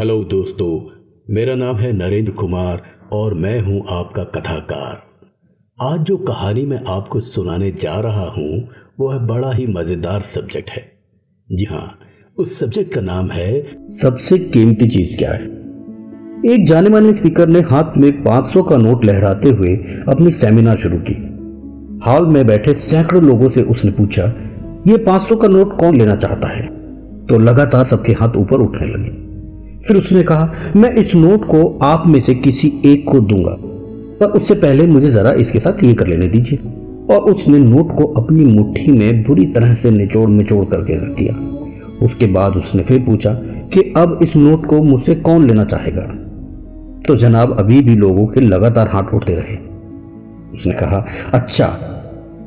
Hello दोस्तों, मेरा नाम है नरेंद्र कुमार और मैं हूँ आपका कथाकार। आज जो कहानी मैं आपको सुनाने जा रहा हूँ वो है बड़ा ही मज़ेदार सब्जेक्ट है। जी हाँ उस सब्जेक्ट का नाम है, सबसे कीमती चीज़ क्या है? एक जाने माने स्पीकर ने हाथ में 500 का नोट लहराते हुए अपनी सेमिनार शुरू की। हॉल में बैठे सैकड़ों लोगों से उसने पूछा, ये 500 का नोट कौन लेना चाहता है? तो लगातार सबके हाथ ऊपर उठने लगे। फिर उसने कहा, मैं इस नोट को आप में से किसी एक को दूँगा, पर उससे पहले मुझे जरा इसके साथ ये कर लेने दीजिए। और उसने नोट को अपनी मुट्ठी में बुरी तरह से निचोड़ निचोड़ करके रख दिया। उसके बाद उसने फिर पूछा कि, अब इस नोट को मुझसे कौन लेना चाहेगा? तो जनाब अभी भी लोगों के लगातार हाथ उठते रहे। उसने कहा अच्छा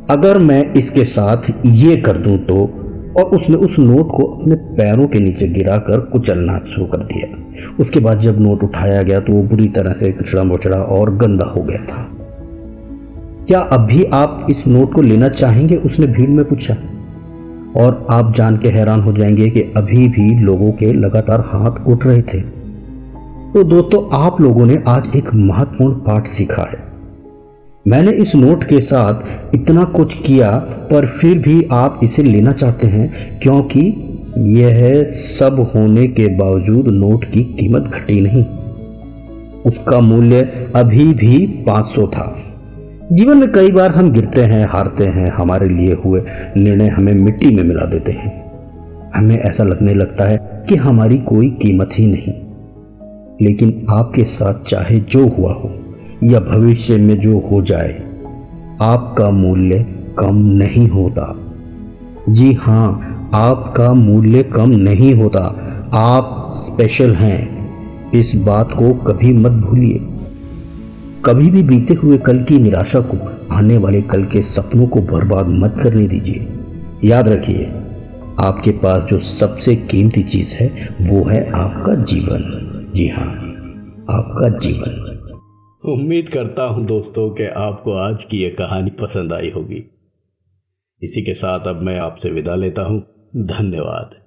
अगर मैं इसके साथ ये कर दूँ तो और उसने उस नोट को अपने पैरों के नीचे गिराकर कुचलना शुरू कर दिया। उसके बाद जब नोट उठाया गया तो वो बुरी तरह से कुचड़ा मोचड़ा और गंदा हो गया था। क्या अभी आप इस नोट को लेना चाहेंगे? उसने भीड़ में पूछा। और आप जान के हैरान हो जाएँगे कि अभी भी लोगों के लगातार हाथ उठ रहे थे। तो दोस्तों, आप लोगों ने आज एक महत्वपूर्ण पाठ सीखा है। मैंने इस नोट के साथ इतना कुछ किया, पर फिर भी आप इसे लेना चाहते हैं, क्योंकि यह सब होने के बावजूद नोट की कीमत घटी नहीं। उसका मूल्य अभी भी 500 था। जीवन में कई बार हम गिरते हैं, हारते हैं, हमारे लिए हुए निर्णय हमें मिट्टी में मिला देते हैं। हमें ऐसा लगने लगता है कि हमारी कोई कीमत ही नहीं। लेकिन आपके साथ चाहे जो हुआ हो या भविष्य में जो हो जाए, आपका मूल्य कम नहीं होता। जी हाँ आपका मूल्य कम नहीं होता। आप स्पेशल हैं। इस बात को कभी मत भूलिए। कभी भी बीते हुए कल की निराशा को, आने वाले कल के सपनों को बर्बाद मत करने दीजिए। याद रखिए, आपके पास जो सबसे कीमती चीज़ है, वो है आपका जीवन। जी हाँ आपका जीवन। उम्मीद करता हूँ दोस्तों कि आपको आज की यह कहानी पसंद आई होगी। इसी के साथ अब मैं आपसे विदा लेता हूँ। धन्यवाद।